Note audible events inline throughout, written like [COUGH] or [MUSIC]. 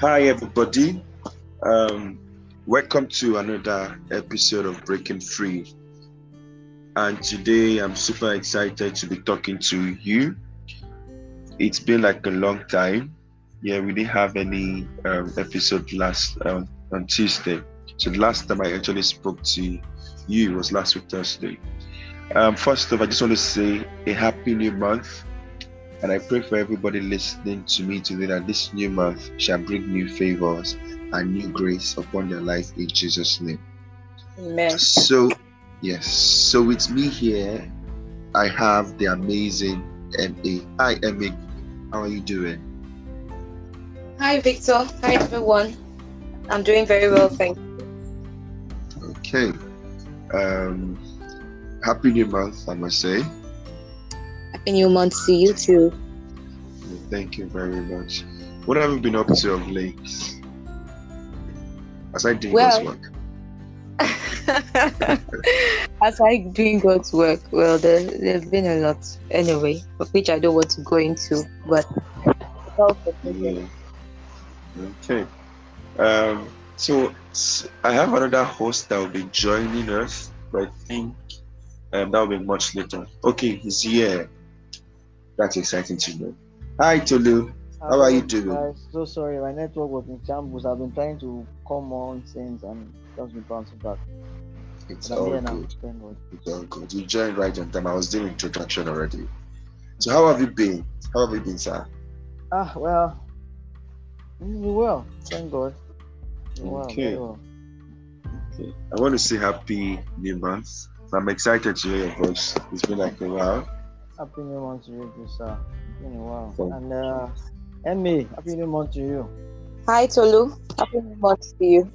Hi, everybody. Um, welcome to another episode of Breaking Free. And today I'm super excited to be talking to you. It's been like a long time. Yeah, we didn't have any um, episode last um, on Tuesday. So the last time I actually spoke to you was last week Thursday. Um, first off, I just want to say a happy new month. And I pray for everybody listening to me today that this new month shall bring new favors and new grace upon their life in Jesus' name. Amen. So, yes, so with me here, I have the amazing MA. Hi, MA. How are you doing? Hi, Victor. Hi, everyone. I'm doing very well, thank you. Okay. Um, happy new month, I must say. Happy new month to you too. Thank you very much. What have you been up to of late? Aside doing Well- God's work. [LAUGHS] As I doing God's work, well, there, there's been a lot anyway, of which I don't want to go into, but Yeah. Okay. Um, so I have another host that will be joining us, but I think um, that will be much later. Okay, he's here. That's exciting to know. Hi, Tolu. How are you doing? Guys, so sorry, my network was in shambles. I've been trying to come on since and just been bouncing back. It's But I'm all now. good. It's all good. You joined right on time. I was doing introduction already. So how have you been? How have you been, sir? Ah, well, mm, well, thank God. Well, Okay. well. Okay. I want to say happy new month. I'm excited to hear your voice. It's been like a while. Happy new month to you, too, sir. Been a while. And uh, Emmy, happy new month to you. Hi, Tolu. Happy new month to you.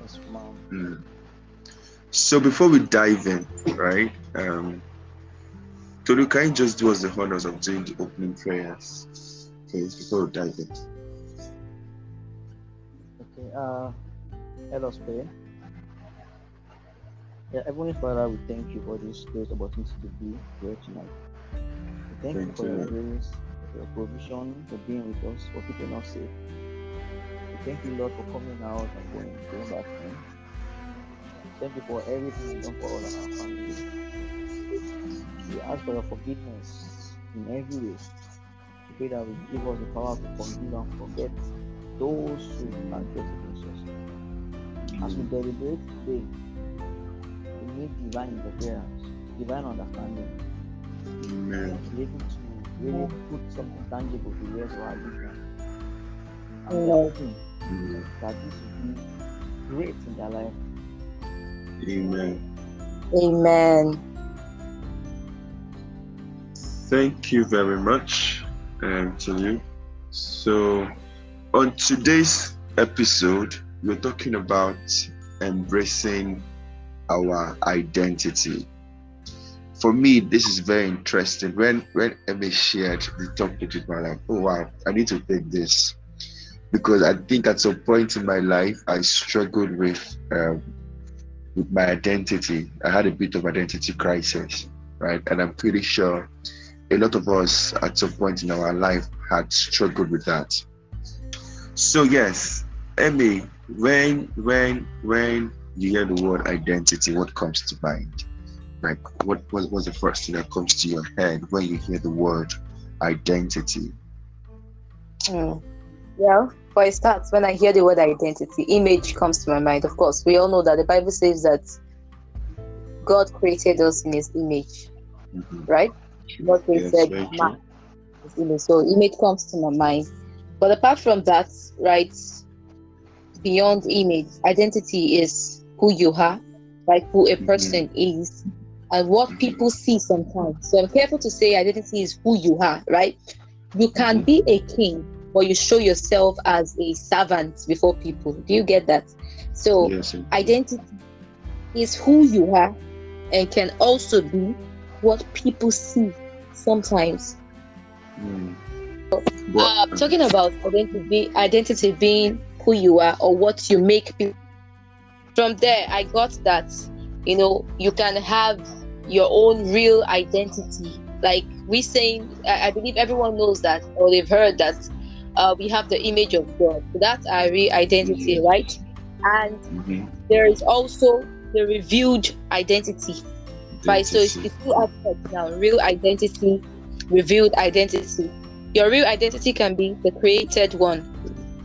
Yes, ma'am. Mm. So before we dive in, right? Um, Tolu, can you just do us the honors of doing the opening prayers, please, before we dive in? Okay, uh, let us pray. Yeah, Heavenly Father, we thank you for this great opportunity to be here tonight. We thank, you for you, your grace, for your provision, for being with us, for keeping us safe. We thank you, Lord, for coming out and going, going back home. Thank you for everything you've done for all of our family. We ask for your forgiveness in every way. We pray that we give us the power to forgive and forget those who transgress against us. As we deliberate today, we need divine interference, divine understanding, Amen. to be able to really put something tangible to where our vision. And we Amen. are hoping Mm. that this will be great in their life. Amen. Amen. Thank you very much, um, to you. So, on today's episode, we're talking about embracing our identity. For me, this is very interesting. When when Emma shared the topic with me, I'm like, oh wow, I need to take this because I think at some point in my life I struggled with um, with my identity. I had a bit of identity crisis, right? And I'm pretty sure a lot of us at some point in our life had struggled with that. So yes, Emmy, when when when you hear the word identity, what comes to mind? Like what what was the first thing that comes to your head when you hear the word identity? Mm. Well, for a start, when I hear the word identity, image comes to my mind. Of course, we all know that the Bible says that God created us in His image, Mhm. right? God created true. man. image. So image comes to my mind. But apart from that, right, beyond image, identity is who you are, like who a Mhm. person is, and what people see sometimes. So I'm careful to say identity is who you are, right? You can Mhm. be a king, but you show yourself as a servant before people. Do you get that? So Yes, identity is who you are and can also be what people see sometimes. Mm. Uh, talking about identity, identity being who you are or what you make people. From there, I got that you know you can have your own real identity. Like we saying, I, I believe everyone knows that or they've heard that uh, we have the image of God. So that's our real identity, right? And Mhm. there is also the revealed identity, right? So it's, it's two aspects now: real identity, revealed identity. Your real identity can be the created one,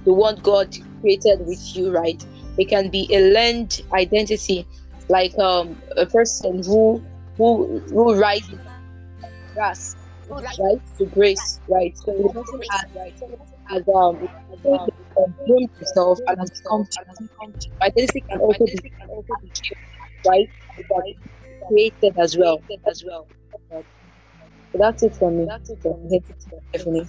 the one God created with you, right? It can be a learned identity, like um, a person who who who rises grass, right, to grace, right? So the person has, right, has um, himself and has become identity can also be right, but created as well, as well. That's it for me. That's it for me.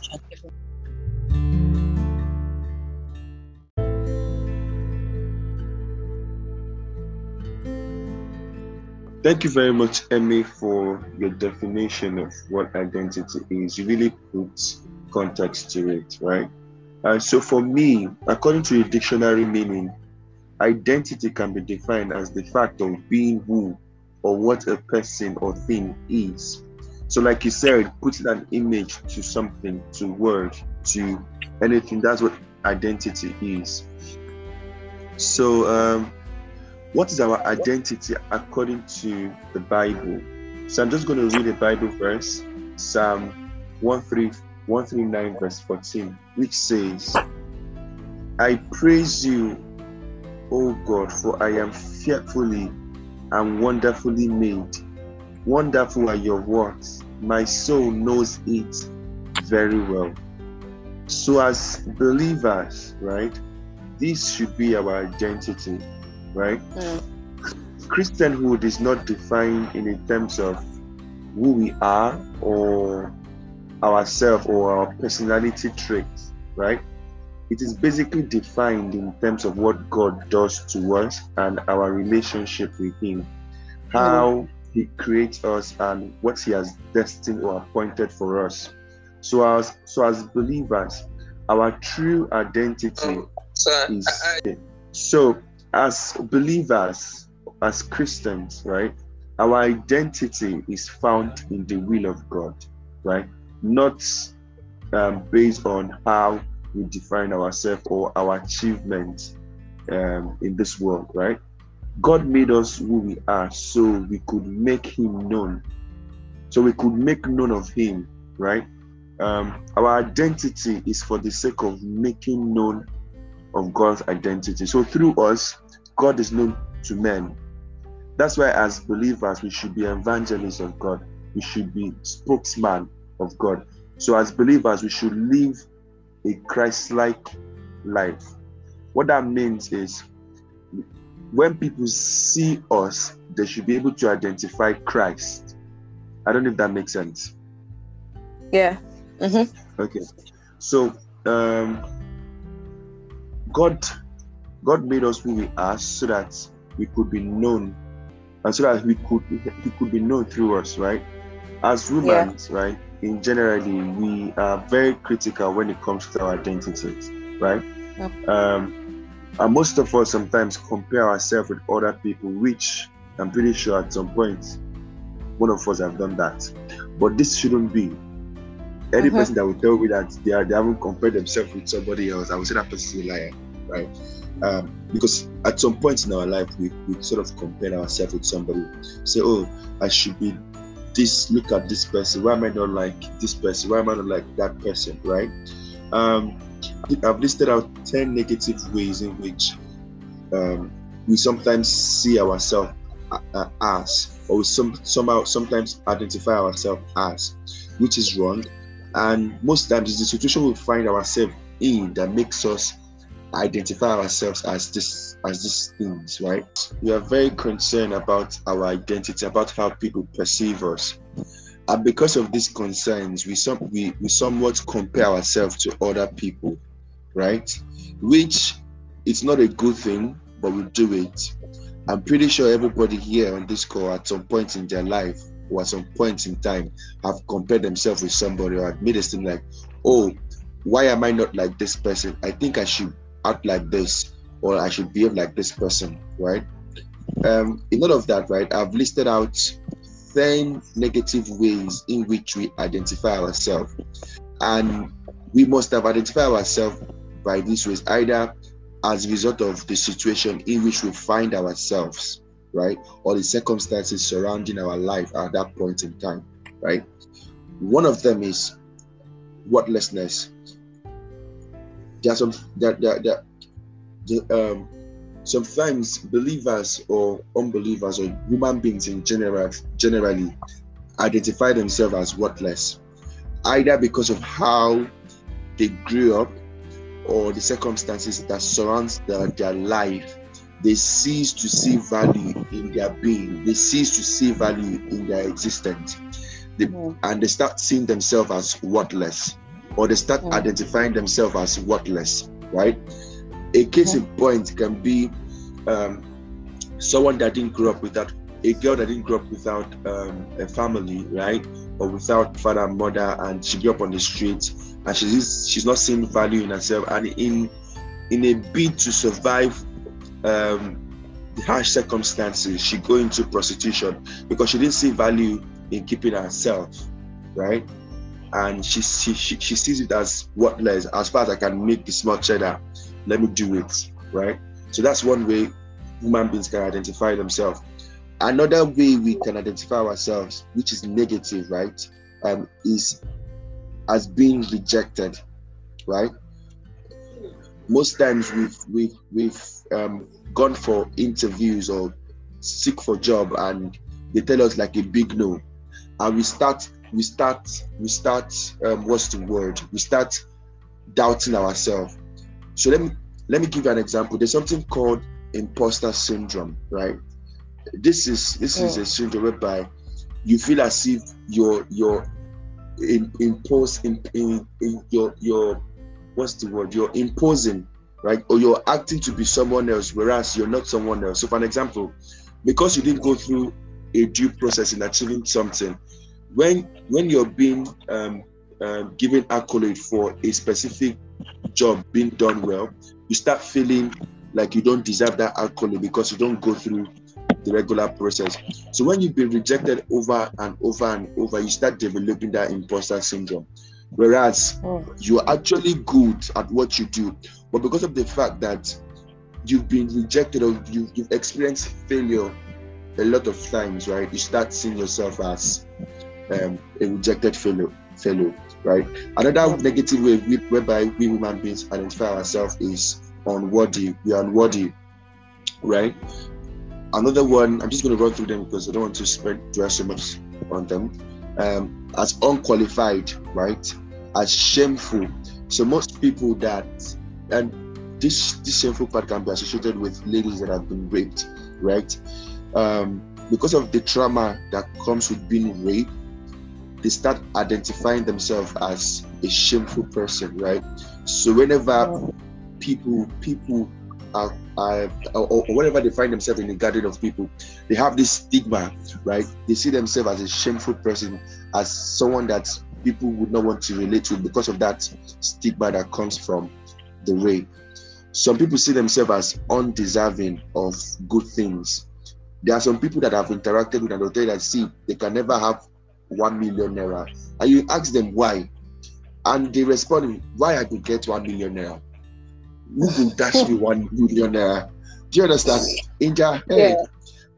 Thank you very much, Emmy, for your definition of what identity is. You really put context to it, right? So, for me, according to the dictionary meaning, identity can be defined as the fact of being who or what a person or thing is. So, like you said, putting an image to something, to word, to anything, that's what identity is. So, um, what is our identity according to the Bible? So I'm just going to read a Bible verse, Psalm 13 139, verse 14, which says, I praise you, O God, for I am fearfully and wonderfully made. Wonderful are your works. My soul knows it very well. So, as believers, right, this should be our identity right? Mm. Christianhood is not defined in terms of who we are or ourselves or our personality traits, right? It is basically defined in terms of what God does to us and our relationship with Him, how He creates us and what He has destined or appointed for us. So as so as believers, our true identity is so as believers, as Christians, right, our identity is found in the will of God, right? Not um, based on how we define ourselves or our achievements um, in this world, right? God made us who we are so we could make Him known. So we could make known of Him, right? Um, our identity is for the sake of making known of God's identity. So through us, God is known to men. That's why, as believers, we should be evangelists of God. We should be spokesman of God. So, as believers, we should live a Christ-like life. What that means is, when people see us, they should be able to identify Christ. I don't know if that makes sense. Yeah. Mm-hmm. Okay. So, um, God God made us who we are so that we could be known and so that we could he could be known through us, right? As women, yeah. right? In generally, we are very critical when it comes to our identities, right? Um, and most of us sometimes compare ourselves with other people, which I'm pretty sure at some point one of us have done that. But this shouldn't be. Any Mhm. person that will tell me that they, are, they haven't compared themselves with somebody else, I would say that person is a liar, right? Um, because at some point in our life, we, we sort of compare ourselves with somebody. Say, oh, I should be this, look at this person. Why am I not like this person? Why am I not like that person, right? Um, I've listed out 10 negative ways in which um, we sometimes see ourselves uh, as, or we some, somehow sometimes identify ourselves as, which is wrong. And most times, it's the situation we find ourselves in that makes us identify ourselves as this as these things right? We are very concerned about our identity about how people perceive us. And because of these concerns we some we, we somewhat compare ourselves to other people right? Which it's not a good thing but we do it. I'm pretty sure everybody here on this call at some point in their life or at some point in time have compared themselves with somebody or had made a statement like oh why am i not like this person? I think i should act like this or I should behave like this person, right? Um, in all of that, right, I've listed out 10 negative ways in which we identify ourselves. And we must have identified ourselves by these ways, either as a result of the situation in which we find ourselves, right, or the circumstances surrounding our life at that point in time, right. One of them is worthlessness. There are some that that that um sometimes believers or unbelievers or human beings in general generally identify themselves as worthless either because of how they grew up or the circumstances that surrounds their, their life. They cease to see value in their being. They cease to see value in their existence. They, and they start seeing themselves as worthless or they start mm. identifying themselves as worthless right a case in point can be um, someone that didn't grow up without a girl that didn't grow up without um, a family, right, or without father and mother, and she grew up on the streets, and she's she's not seeing value in herself, and in in a bid to survive um, the harsh circumstances, she go into prostitution because she didn't see value in keeping herself, right? And she, she, she, sees it as worthless. As far as I can make the small cheddar, let me do it, right? So that's one way human beings can identify themselves. Another way we can identify ourselves, which is negative, right, um, is as being rejected, right? Most times we've we've we've um, gone for interviews or seek for job and they tell us like a big no, and we start we start we start um, what's the word? We start doubting ourselves. So let me let me give you an example. There's something called imposter syndrome, right? This is this is a syndrome whereby you feel as if you're you're in, impose in, in, in your your what's the word? You're imposing, right? Or you're acting to be someone else, whereas you're not someone else. So, for an example, because you didn't go through a due process in achieving something, when when you're being um, um, given accolade for a specific job being done well, you start feeling like you don't deserve that accolade because you don't go through the regular process. So when you've been rejected over and over and over, you start developing that imposter syndrome. Whereas oh. you're actually good at what you do, but because of the fact that you've been rejected or you, you've experienced failure a lot of times, right? You start seeing yourself as um, a rejected fellow, fellow, right? Another negative way we, whereby we human beings identify ourselves is unworthy. We are unworthy, right? Another one, I'm just going to run through them because I don't want to spend dwell so much on them. Um, as unqualified, right? As shameful. So most people that and this this shameful part can be associated with ladies that have been raped, right? Um, because of the trauma that comes with being raped, they start identifying themselves as a shameful person, right? So whenever people people are, are or, or whenever they find themselves in a garden of people, they have this stigma, right? They see themselves as a shameful person, as someone that people would not want to relate to because of that stigma that comes from the rape. Some people see themselves as undeserving of good things. There are some people that have interacted with and they'll tell you that see, they can never have one million naira. And you ask them why. And they respond, why I could get one million naira? Who will dash me one [LAUGHS] million naira? Do you understand? In their head,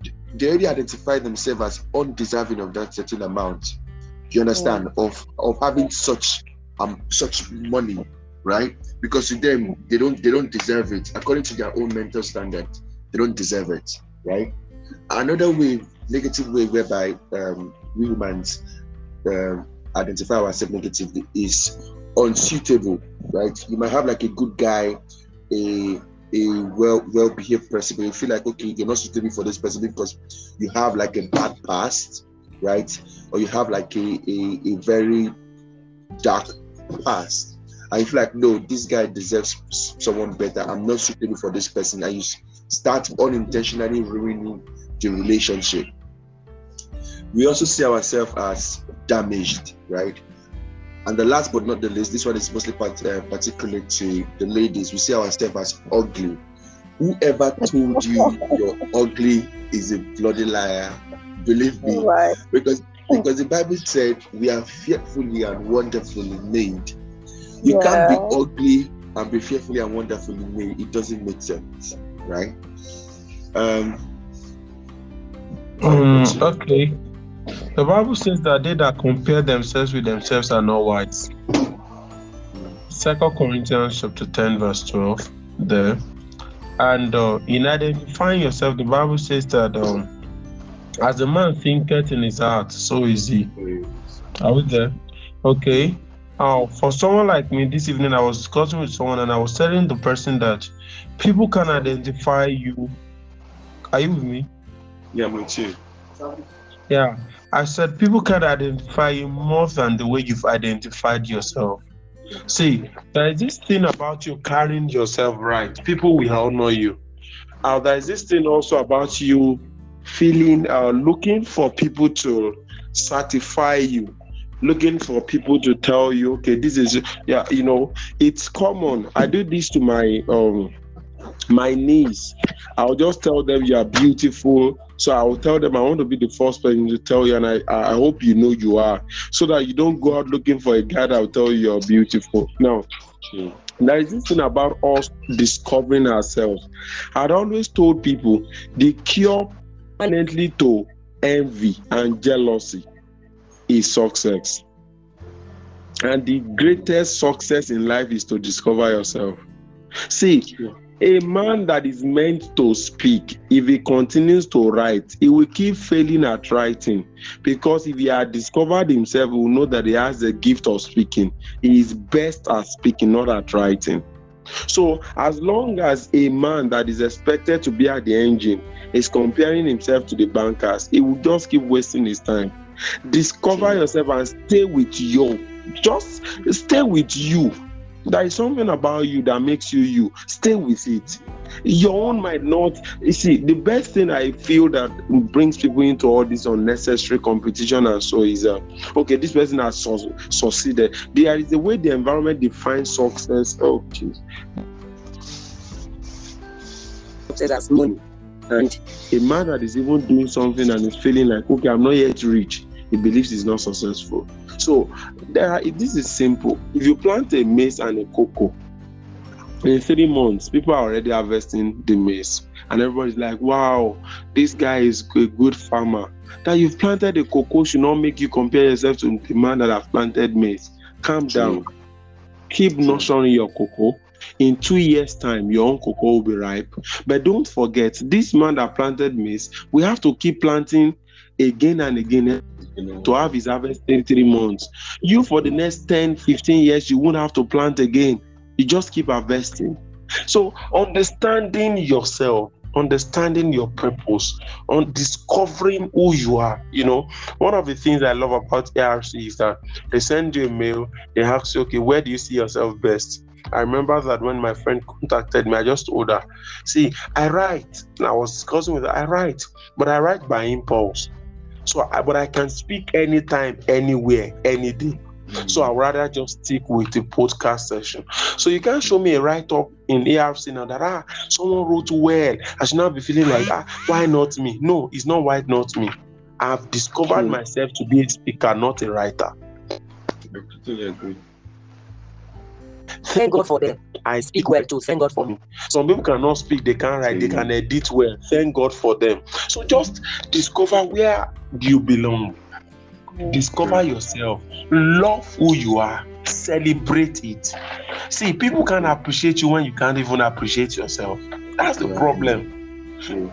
yeah. they already identify themselves as undeserving of that certain amount. Do you understand? Yeah. Of of having such um such money, right? Because to them, they don't they don't deserve it. According to their own mental standard, they don't deserve it, right? Another way, negative way whereby um, we humans uh, identify ourselves negatively is unsuitable, right? You might have like a good guy, a a well well behaved person, but you feel like okay, you're not suitable for this person because you have like a bad past, right? Or you have like a a, a very dark past. And you feel like no, this guy deserves someone better. I'm not suitable for this person, and you start unintentionally ruining the relationship we also see ourselves as damaged, right? And the last but not the least, this one is mostly part, uh, particular to the ladies. We see ourselves as ugly. Whoever told you you're ugly is a bloody liar. Believe me, right. because because the Bible said we are fearfully and wonderfully made. You can't be ugly and be fearfully and wonderfully made. It doesn't make sense, right? Um, Mm, okay. The Bible says that they that compare themselves with themselves are not wise. Second Corinthians chapter 10, verse 12. There. And uh, in identifying yourself, the Bible says that um, as a man thinketh in his heart, so is he. Are we there? Okay. Uh, for someone like me, this evening I was discussing with someone and I was telling the person that people can identify you. Are you with me? yeah, me too. Yeah, I said people can identify you more than the way you've identified yourself. See, there is this thing about you carrying yourself right. People will honor you. Uh, there is this thing also about you feeling, uh, looking for people to certify you, looking for people to tell you, okay, this is, yeah, you know, it's common. I do this to my um my niece. I'll just tell them you are beautiful. So I will tell them I want to be the first person to tell you, and I, I hope you know you are, so that you don't go out looking for a guy that will tell you you're beautiful. Now, there is this thing about us discovering ourselves. I'd always told people the cure permanently to envy and jealousy is success. And the greatest success in life is to discover yourself. See, a man that is meant to speak, if he continues to write, he will keep failing at writing. Because if he had discovered himself, he will know that he has the gift of speaking. He is best at speaking, not at writing. So, as long as a man that is expected to be at the engine is comparing himself to the bankers, he will just keep wasting his time. Discover yourself and stay with you. Just stay with you. There is something about you that makes you you. Stay with it. Your own might not. You see, the best thing I feel that brings people into all this unnecessary competition and so is, uh, okay, this person has su- succeeded. There is a way the environment defines success. Oh, jeez. as money. And a man that is even doing something and is feeling like, okay, I'm not yet rich, he believes he's not successful. So there are, this is simple. If you plant a maize and a cocoa, in three months, people are already harvesting the maize, and everybody's like, "Wow, this guy is a good farmer." That you've planted a cocoa should not make you compare yourself to the man that have planted maize. Calm down. Keep nurturing your cocoa. In two years' time, your own cocoa will be ripe. But don't forget, this man that planted maize, we have to keep planting again and again to have his harvest in three months. You, for the next 10, 15 years, you won't have to plant again. You just keep harvesting. So, understanding yourself, understanding your purpose, on discovering who you are. You know, one of the things I love about ERC is that they send you a mail, they ask you, okay, where do you see yourself best? I remember that when my friend contacted me, I just told her, see, I write. And I was discussing with her, I write, but I write by impulse. So, I, but I can speak anytime, anywhere, any day. So I'd rather just stick with the podcast session. So you can show me a write-up in ERC now that ah someone wrote well. I should not be feeling like ah why not me? No, it's not why not me. I've discovered True. myself to be a speaker, not a writer. I totally agree. Thank God for them. I Speak well too. Thank God for me. Some people cannot speak, they can't write, they can mm. edit well. Thank God for them. So just discover where you belong. Discover mm. yourself. Love who you are. Celebrate it. See, people can appreciate you when you can't even appreciate yourself. That's the mm. problem.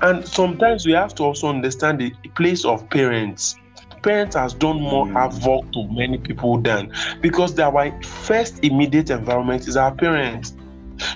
And sometimes we have to also understand the place of parents. Parents has done more Mm. havoc to many people than because our first immediate environment is our parents.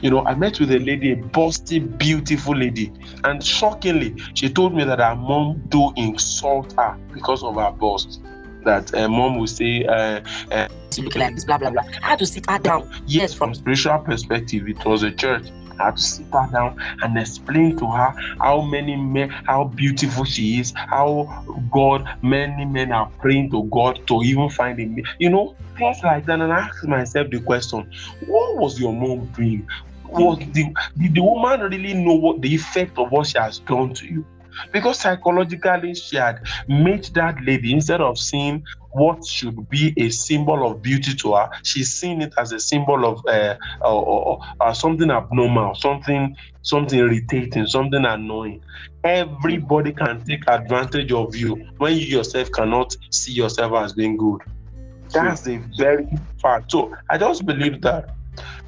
You know, I met with a lady, a busty, beautiful lady, and shockingly, she told me that her mom do insult her because of her bust. That her mom will say, uh, uh, like this, blah blah blah. I had to sit her down. yes, from spiritual perspective, it was a church. Had to sit her down and explain to her how many men, how beautiful she is, how God, many men are praying to God to even find a you know, things like that. And I asked myself the question, what was your mom doing? Was the, did the woman really know what the effect of what she has done to you? Because psychologically she had made that lady instead of seeing what should be a symbol of beauty to her, she's seen it as a symbol of uh, or, or, or something abnormal, something something irritating, something annoying. Everybody can take advantage of you when you yourself cannot see yourself as being good. That's a very fact. So I just believe that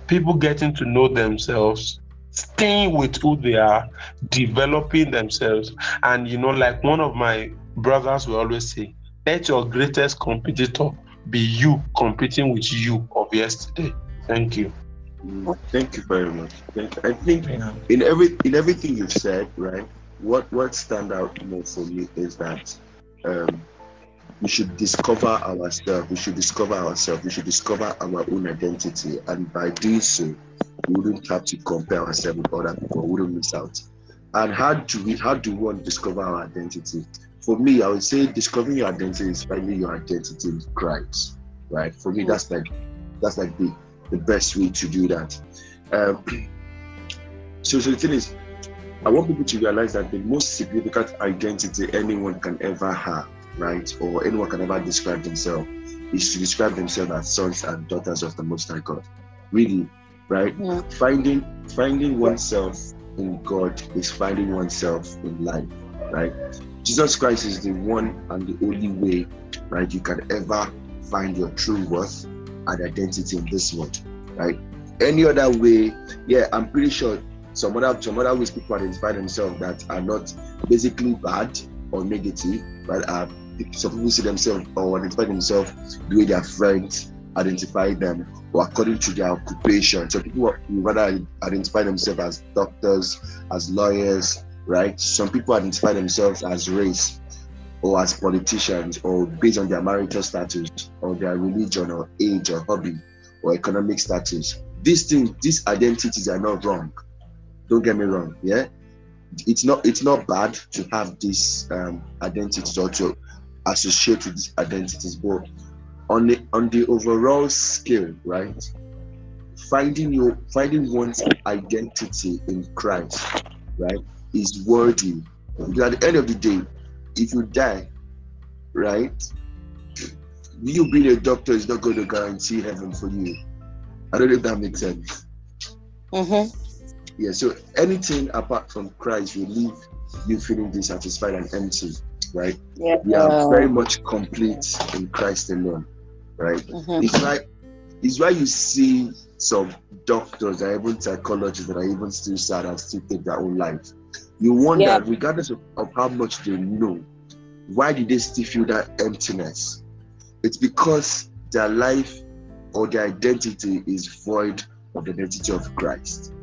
people getting to know themselves, staying with who they are, developing themselves, and you know, like one of my brothers will always say, let your greatest competitor be you competing with you of yesterday. Thank you. Thank you very much. Thank I think in every in everything you've said, right? What what stand out more for me is that um, we should discover ourselves. We should discover ourselves. We should discover our own identity, and by doing so, we wouldn't have to compare ourselves with other people. We wouldn't miss out. And how do we how do one discover our identity? For me, I would say discovering your identity is finding your identity in Christ. Right? For me, that's like that's like the the best way to do that. Um, [CLEARS THROAT] so, so the thing is, I want people to realize that the most significant identity anyone can ever have, right, or anyone can ever describe themselves, is to describe themselves as sons and daughters of the Most High God. Really, right? Yeah. Finding finding oneself in God is finding oneself in life, right? Jesus Christ is the one and the only way, right? You can ever find your true worth and identity in this world, right? Any other way, yeah, I'm pretty sure some other some other ways people identify themselves that are not basically bad or negative, but uh, some people see themselves or identify themselves the way their friends identify them or according to their occupation. So people rather identify themselves as doctors, as lawyers, right? Some people identify themselves as race or as politicians or based on their marital status or their religion or age or hobby or economic status. These things, these identities are not wrong. Don't get me wrong, yeah. It's not it's not bad to have these um, identities or to associate with these identities, but on the on the overall scale, right? Finding your finding one's identity in Christ, right, is worthy. Because at the end of the day, if you die, right, you being a doctor is not going to guarantee heaven for you. I don't know if that makes sense. Mm-hmm. Yeah, so anything apart from Christ will leave you feeling dissatisfied and empty, right? Yeah. We are very much complete in Christ alone, right? Mhm. It's like it's why you see some doctors and even psychologists that are even still sad and still take their own lives. You wonder, Yeah. regardless of, of how much they know, why did they still feel that emptiness? It's because their life or their identity is void of the identity of Christ.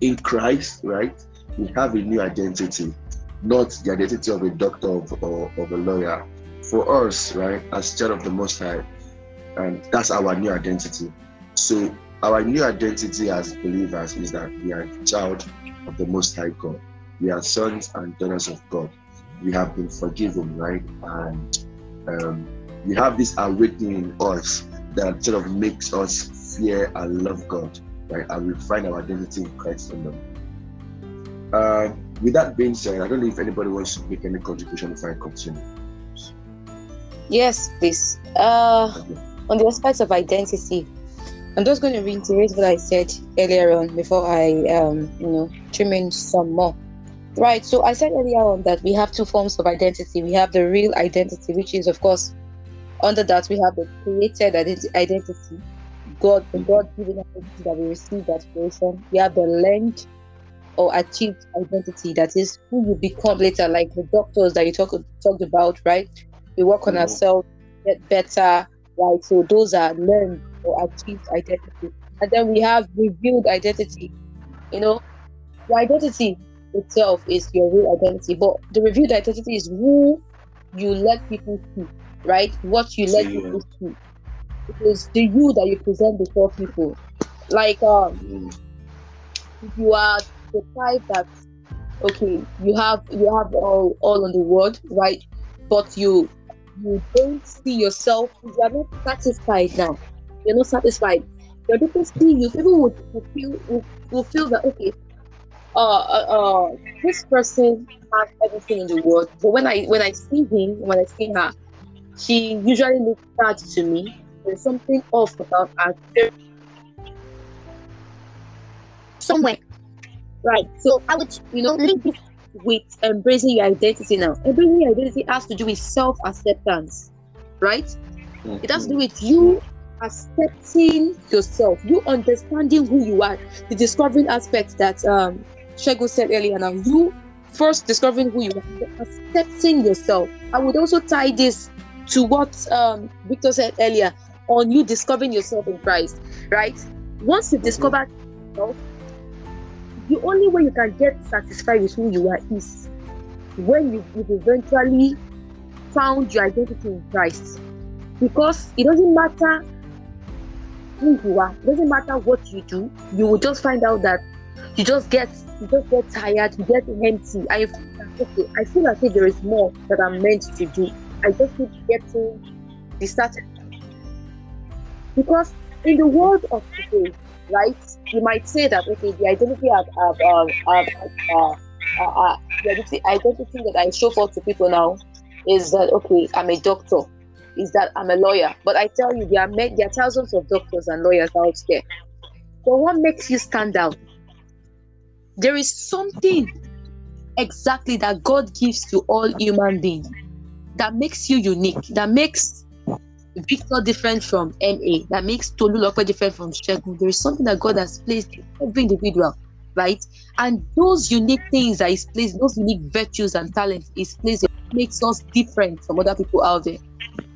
In Christ, right, we have a new identity, not the identity of a doctor of, or of a lawyer. For us, right, as child of the Most High, and that's our new identity. So our new identity as believers is that we are child of the Most High God. We are sons and daughters of God. We have been forgiven, right? And um, we have this awakening in us that sort of makes us fear and love God, right? And we find our identity in Christ alone. Um, with that being said, I don't know if anybody wants to make any contribution before I continue. Yes, please. Uh, on the aspects of identity, I'm just going to reiterate what I said earlier on before I, um, you know, trim in some more. Right. So I said earlier on that we have two forms of identity. We have the real identity, which is, of course, under that we have the created identity, God, the God-given identity that we receive at creation. We have the learned or achieved identity, that is who you become later, like the doctors that you talk, talked about, right? We work on Mhm. ourselves, get better, right? So those are learned or achieved identity. And then we have revealed identity. You know, your identity itself is your real identity, but the revealed identity is who you let people see, right? What you let yeah. people see. It is the you that you present before people. Like um Mm, you are the type that okay you have you have all all on the world right but you you don't see yourself you are not satisfied now you're not satisfied when people see you people would, will feel will, will feel that okay uh, uh, uh, this person has everything in the world, but when I when I see him, when I see her, she usually looks sad to me. There's something off about her. somewhere. Right. So I would, you know, link this with embracing your identity now. Embracing your identity has to do with self-acceptance, right? It has to do with you accepting yourself, you understanding who you are, the discovering aspect that um Shego said earlier. Now, you first discovering who you are, accepting yourself. I would also tie this to what um Victor said earlier on you discovering yourself in Christ, right? Once you discover yourself, the only way you can get satisfied with who you are is when you, you've eventually found your identity in Christ. Because it doesn't matter who you are, it doesn't matter what you do, you will just find out that you just get you just get tired, you get empty. I feel like, okay, I feel like there is more that I'm meant to do. I just keep getting distracted. Because in the world of today, right, you might say that okay, the identity of uh, uh, uh, the identity, that I show forth to people now is that okay, I'm a doctor, is that I'm a lawyer. But I tell you, there are there are thousands of doctors and lawyers out there. But what makes you stand out? There is something exactly that God gives to all human beings that makes you unique, that makes Victor different from MA, that makes Tolu Lope different from Shegun. There is something that God has placed in every individual, right? And those unique things that is placed, those unique virtues and talents is placed, makes us different from other people out there.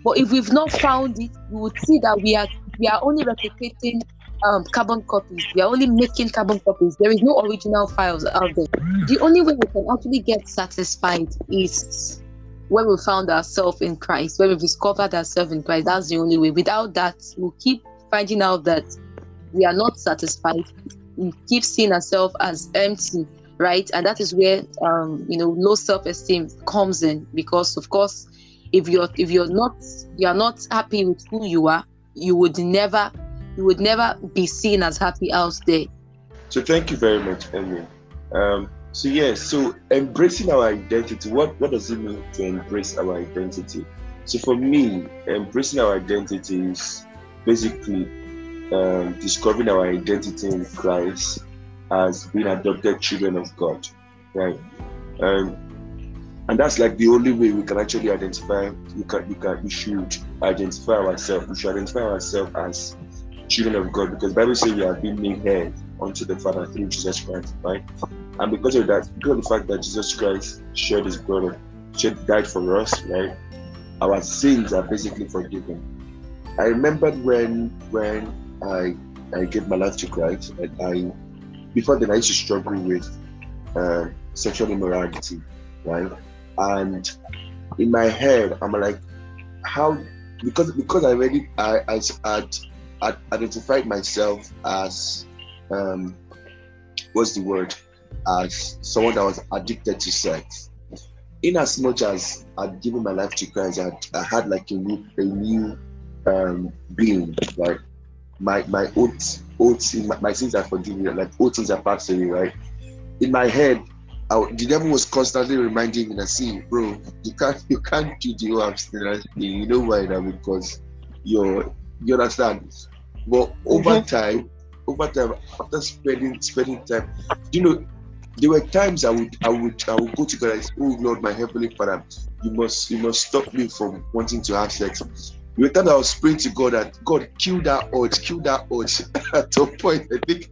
But if we've not found it, we would see that we are we are only replicating um, carbon copies. We are only making carbon copies. There is no original files out there. The only way we can actually get satisfied is when we found ourselves in Christ, when we discovered ourselves in Christ. That's the only way. Without that, we'll keep finding out that we are not satisfied. We keep seeing ourselves as empty, right? And that is where um, you know low self-esteem comes in because, of course, if you're if you're not you're not happy with who you are, you would never you would never be seen as happy out there. So thank you very much, Emily. Um, so yes, so embracing our identity. What what does it mean to embrace our identity? So for me, embracing our identity is basically um, discovering our identity in Christ as being adopted children of God, right? Um, and that's like the only way we can actually identify. We can, we can, we should identify ourselves. We should identify ourselves as children of God because Bible says we have been made head unto the Father through Jesus Christ, right? And because of that, because of the fact that Jesus Christ shed His blood, shed died for us, right? Our sins are basically forgiven. I remembered when when I I gave my life to Christ, and I before then I used to struggle with uh, sexual immorality, right? And in my head, I'm like, how because because I already I I had identified myself as um what's the word as someone that was addicted to sex. In as much as I'd given my life to Christ, I, I had like a new a new um being, like my my old old sin, my, my sins are forgiven, like old things are passed away, right? In my head, I, the devil was constantly reminding me that see, bro, you can't [LAUGHS] you can't do the abstinence thing. You know why now? Because you're you understand. But over Mhm. time, over time, after spending spending time, you know, there were times I would I would I would go to God and say, Oh Lord, my heavenly Father, you must you must stop me from wanting to have sex. There were times I was praying to God that God kill that urge, kill that urge. [LAUGHS] At some point, I think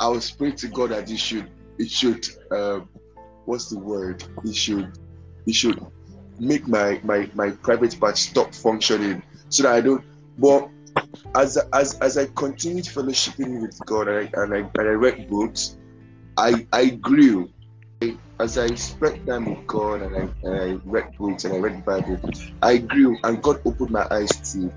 I was praying to God that it should it should um, what's the word? It should it should make my my my private part stop functioning so that I don't. But as as as I continued fellowshipping with God and I and I, and I read books, I I grew. As I spent time with God and I, and I read books and I read the Bible, I grew and God opened my eyes to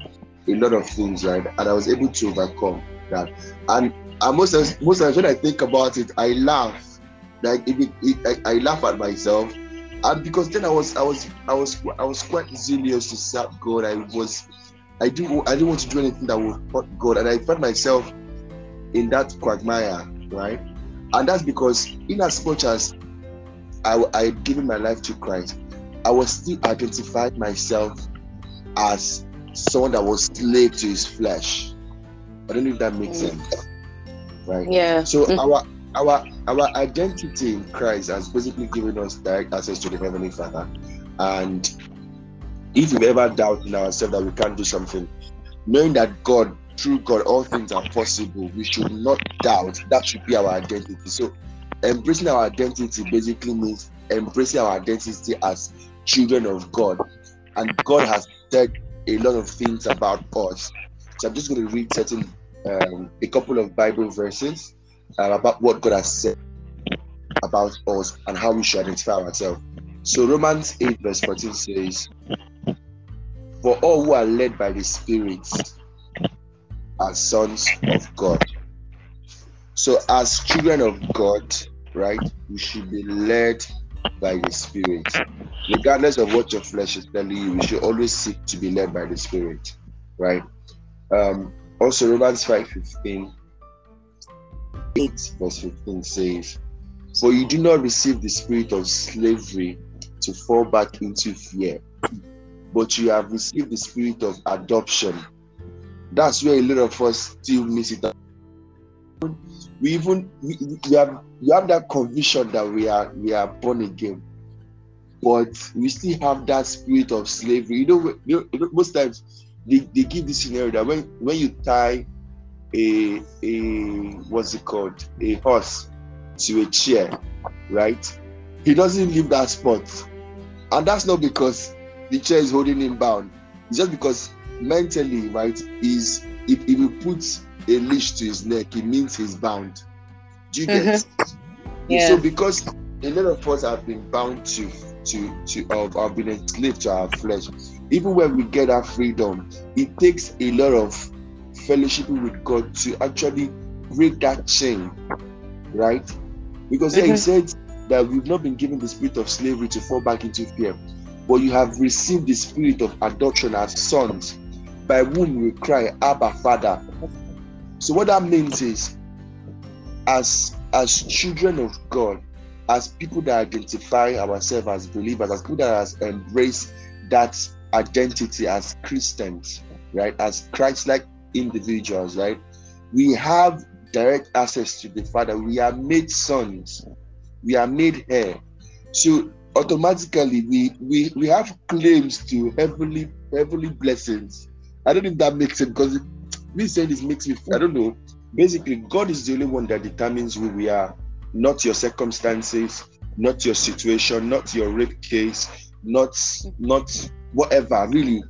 a lot of things, right? And I was able to overcome that. And, and most of most times when I think about it, I laugh. Like it, it, I, I laugh at myself, and because then I was I was I was I was quite zealous to serve God. I was I do I didn't want to do anything that would hurt God, and I found myself in that quagmire, right? And that's because, in as much as I, I had given my life to Christ, I was still identified myself as someone that was slave to his flesh. I don't know if that makes Mm. sense. Right? Yeah. So Mm. our our our identity in Christ has basically given us direct access to the Heavenly Father. And if we've ever doubt in ourselves that we can't do something, knowing that God, through God, all things are possible, we should not doubt. That should be our identity. So embracing our identity basically means embracing our identity as children of God. And God has said a lot of things about us. So I'm just going to read certain um, a couple of Bible verses uh, about what God has said about us and how we should identify ourselves. So Romans 8 verse 14 says, For all who are led by the Spirit are sons of God. So as children of God, right, we should be led by the Spirit. Regardless of what your flesh is telling you, we should always seek to be led by the Spirit, right? Um, also, Romans 5 15, 8 verse 15 says, For you do not receive the spirit of slavery to fall back into fear, but you have received the spirit of adoption. That's where a lot of us still miss it. We even we, we have you have that conviction that we are we are born again, but we still have that spirit of slavery. You know, you know most times they, they give this scenario that when when you tie a a what's it called a horse to a chair, right? He doesn't leave that spot, and that's not because the chair is holding him bound. It's just because mentally, right? Is if, if he puts a leash to his neck, it means he's bound. Do you get? Mm-hmm. Yeah. So because a lot of us have been bound to to to of have been enslaved to our flesh. Even when we get our freedom, it takes a lot of fellowship with God to actually break that chain, right? Because yeah, he mm-hmm. said that we've not been given the spirit of slavery to fall back into fear, but you have received the spirit of adoption as sons, by whom we cry, Abba, Father. So what that means is, as as children of God, as people that identify ourselves as believers, as people that has embraced that identity as Christians, right, as Christ-like individuals, right, we have direct access to the Father. We are made sons. We are made heir. So automatically, we we we have claims to heavenly heavenly blessings. I don't know if that makes sense because me saying this makes me. I don't know. Basically, God is the only one that determines who we are, not your circumstances, not your situation, not your rape case, not not whatever. Really,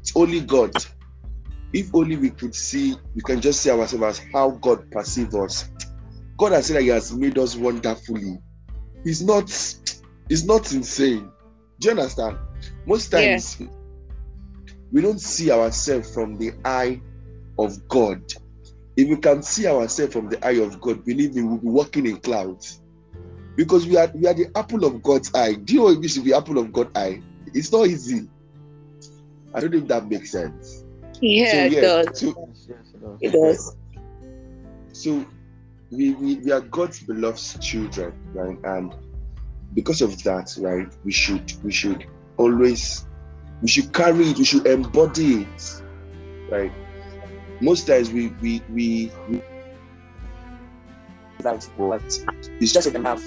it's only God. If only we could see, we can just see ourselves as how God perceives us. God has said that He has made us wonderfully. He's not, it's not insane. Do you understand? Most Yeah. We don't see ourselves from the eye of God. If we can see ourselves from the eye of God, believe me, we'll be walking in clouds. Because we are we are the apple of God's eye. Do you know what it means to be apple of God's eye? It's not easy. I don't know if that makes sense. Yeah, so, it does. so Yes, yes, it does. It does. so we, we we are God's beloved children, right? And because of that, right, we should we should always we should carry it, we should embody it, right? Most times we we we, we That's what it's just enough.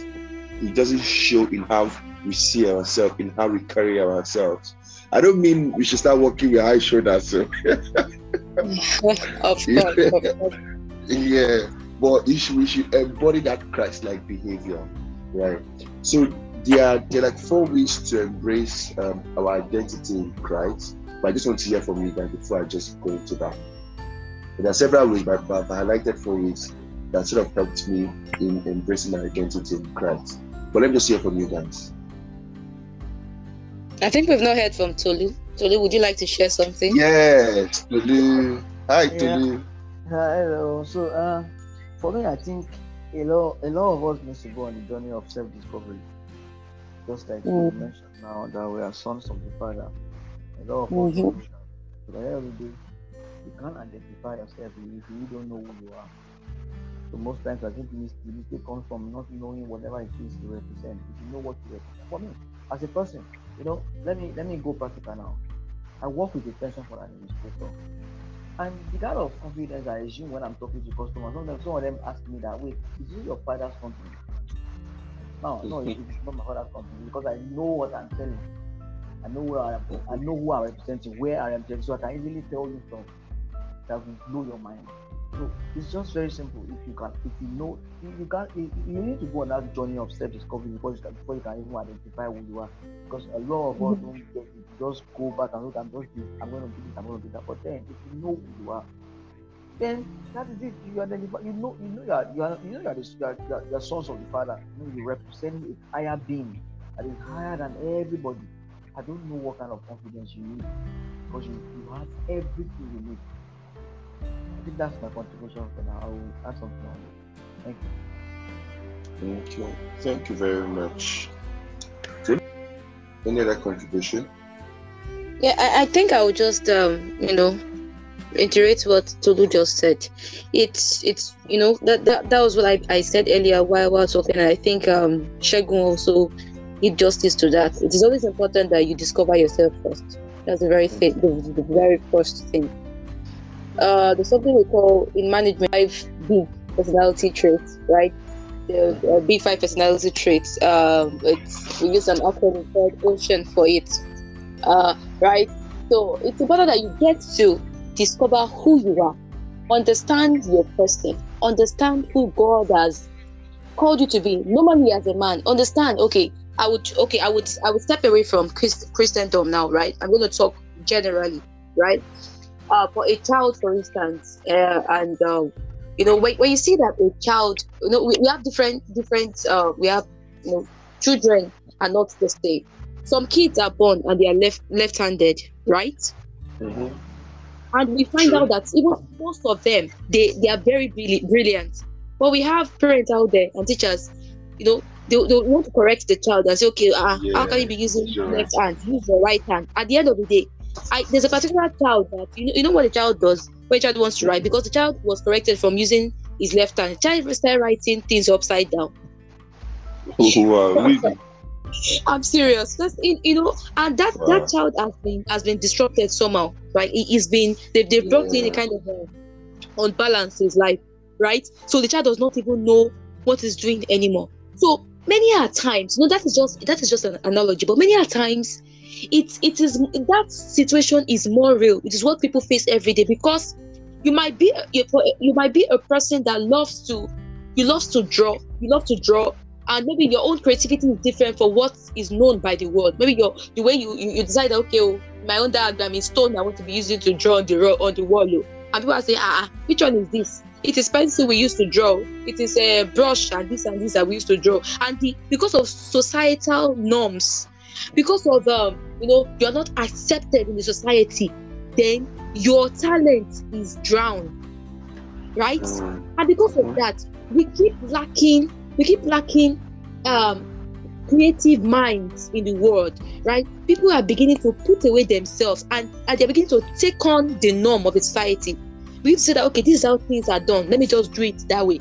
it doesn't show in how we see ourselves, in how we carry ourselves. I don't mean we should start walking with high shoulders. So. [LAUGHS] of course. Of course. [LAUGHS] yeah, but it should, we should embody that Christ-like behavior, right? So there are there are like four ways to embrace um, our identity in Christ. But I just want to hear from you guys before I just go into that. But there are several ways, but, but I like highlighted four ways that sort of helped me in embracing my identity in Christ. But let me just hear from you guys. I think we've not heard from Tolu. Tolu, would you like to share something? Yes, Tolu. Hi, Yeah. Tolu. Hi, hello. So, uh, for me, I think a lot, a lot of us needs to go on the journey of self-discovery. Just like you Mm. mentioned now that we are sons of the Father. A lot of Mhm. us. don't. At the end of the day, you can't identify yourself if you don't know who you are. So most times I think the mistake comes from not knowing whatever it is you represent. If you know what you represent. For me, as a person, you know, let me let me go practical now. I work with a pension for an administrator. And the kind of confidence I assume when I'm talking to customers, sometimes some of them ask me that, wait, is this your father's company? No, no, it- it's not my father's company because I know what I'm selling. I know where I am, I know who I'm representing, where I am representing, so I can easily tell you stuff that will blow your mind. So it's just very simple. If you can, if you know, you, you can, you, you need to go on that journey of self-discovery before you can, before you can even identify who you are. Because a lot of us don't get it. Just go back and look. I'm just. I'm going to do this. I'm going to do that. But then, if you know who you are, then that is it. You identify. You know. You know. You are. You are. You know. You are the you are, you are, you are sons of the Father. You, know, you represent a higher being that is higher than everybody. I don't know what kind of confidence you need because you, you have everything you need. I think that's my contribution for now. I will add something on it. Thank you. Thank you. Thank you very much. Tim, Any other contribution? Yeah, I, I think I would just um, you know, reiterate what Tolu just said. It's it's you know that that, that was what I, I said earlier while while talking. And I think um Shegun also did justice to that. It is always important that you discover yourself first. That's the very thing, the, the very first thing. Uh, there's something we call in management five big personality traits, right? The uh, big five personality traits. Um, it's we use an acronym called OCEAN for it. Uh, right? So it's important that you get to discover who you are, understand your person, understand who God has called you to be. Normally, as a man, understand. Okay, I would. Okay, I would. I would step away from Christ, Christendom now, right? I'm going to talk generally, right? Uh, for a child, for instance, uh, and um, you know, when, when you see that a child, you know, we, we have different, different. Uh, we have, you know, children are not the same some kids are born and they are left left-handed right Mm-hmm. And we find True. out that even most of them they they are very brilliant. But we have parents out there and teachers you know they, they want to correct the child and say okay uh, how can you be using you're left hand? Use your right hand. At the end of the day I, there's a particular child that you know, you know what the child does when a child wants to write? Because the child was corrected from using his left hand. The child started writing things upside down. [LAUGHS] Wow, really? I'm serious. That's you you know, and that Wow. that child has been has been disrupted somehow, right? He, he's been they've, they've brought in a kind of uh, unbalance in his life, right? So the child does not even know what he's doing anymore. So many a times, no, that is just that is just an analogy, but many a times, it it is that situation is more real. It is what people face every day because you might be you, you might be a person that loves to you love to draw you love to draw and maybe your own creativity is different for what is known by the world. Maybe your the way you you, you decide, okay, oh, my own diagram is stone. I want to be using to draw on the ro- on the wall. oh. And people are saying, ah, ah, which one is this? It is pencil we used to draw. It is a brush and this and this that we used to draw. And the because of societal norms, because of um, you know, you're not accepted in the society, then your talent is drowned, right? Mm, and because of that we keep lacking we keep lacking um creative minds in the world right? People are beginning to put away themselves and, and they're beginning to take on the norm of society. We say that okay this is how things are done. Let me just do it that way.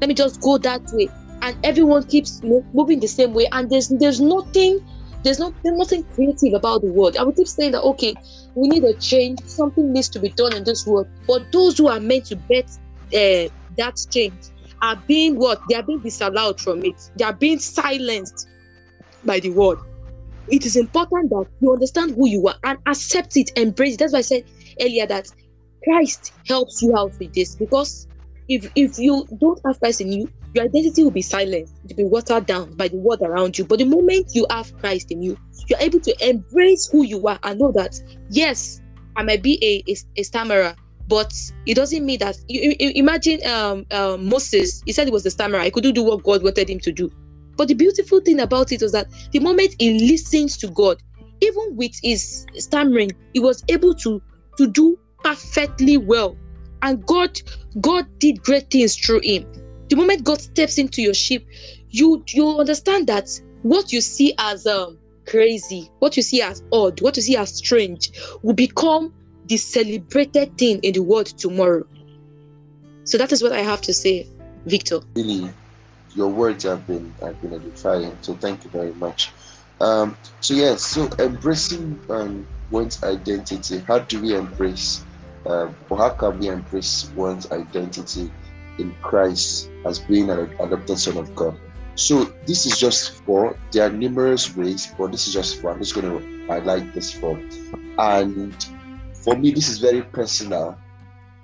Let me just go that way. And everyone keeps mo- moving the same way. And there's there's nothing there's not there's nothing creative about the world. I would keep saying that okay we need a change. Something needs to be done in this world. But those who are meant to bet uh, that change are being what? They are being disallowed from it. They are being silenced by the world. It is important that you understand who you are and accept it embrace it. That's why i said earlier that christ helps you out with this because if if you don't have christ in you your identity will be silenced it will be watered down by the world around you. But the moment you have christ in you you're able to embrace who you are and know that yes i might be a, a, a stammerer but it doesn't mean that you, you- imagine um, um moses he said he was a stammerer he couldn't do what god wanted him to do. But the beautiful thing about it was that the moment he listens to god even with his stammering he was able to to do perfectly well. And god god did great things through him. The moment god steps into your ship you you understand that what you see as um crazy what you see as odd what you see as strange will become the celebrated thing in the world tomorrow. So that is what i have to say Victor. really your words have been have been edifying so thank you very much. Um so yes so embracing um one's identity how do we embrace um, or how can we embrace one's identity in christ as being an adopted son of god? So this is just for there are numerous ways but this is just for i'm just going to highlight this for. And for me this is very personal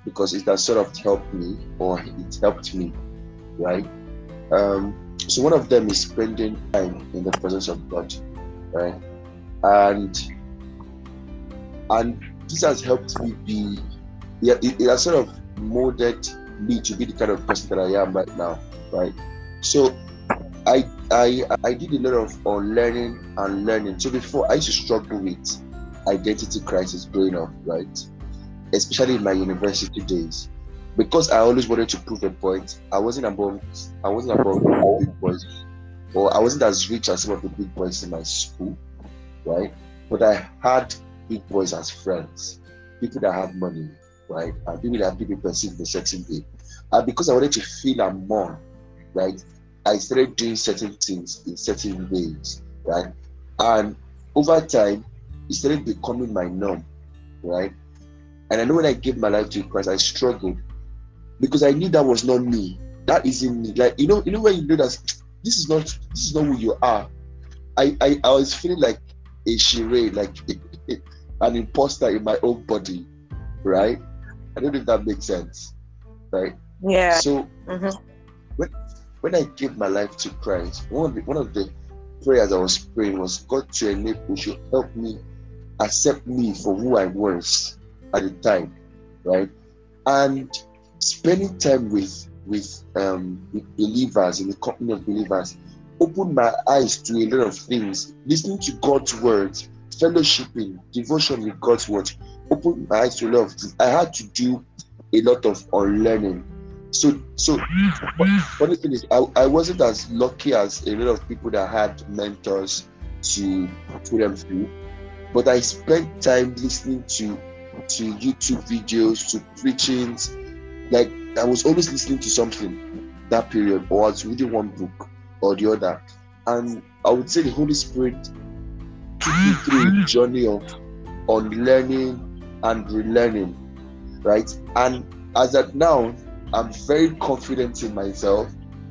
because it has sort of helped me or it helped me right? Um, so one of them is spending time in the presence of God, right? And and this has helped me be, yeah, it, it has sort of molded me to be the kind of person that I am right now, right? So I I I did a lot of unlearning and learning. So before I used to struggle with identity crisis growing up, right? Especially in my university days because I always wanted to prove a point, I wasn't among I wasn't the big boys, or I wasn't as rich as some of the big boys in my school, right? But I had big boys as friends, people that had money, right? And people that people perceived a certain way. And because I wanted to feel among, right? I started doing certain things in certain ways, right? And over time, it started becoming my norm, right? And I know when I gave my life to Christ, I struggled because I knew that was not me. That isn't me. Like you know, you know when you know that this is not this is not who you are. I I, I was feeling like a charade, like [LAUGHS] an imposter in my own body, right? I don't know if that makes sense, right? Yeah. So Mhm. when when I gave my life to Christ, one of the, one of the prayers I was praying was God to enable you help me accept me for who I was at the time, right? And spending time with with um with believers in the company of believers opened my eyes to a lot of things. Listening to god's words fellowshipping devotion with god's word opened my eyes to a lot of things. I had to do a lot of unlearning. So so funny thing is I, I wasn't as lucky as a lot of people that had mentors to put them through but i spent time listening to to youtube videos to preachings like I was always listening to something that period, or I was reading one book or the other, and I would say the Holy Spirit took me through a journey of unlearning and relearning, right? And as at now, I'm very confident in myself,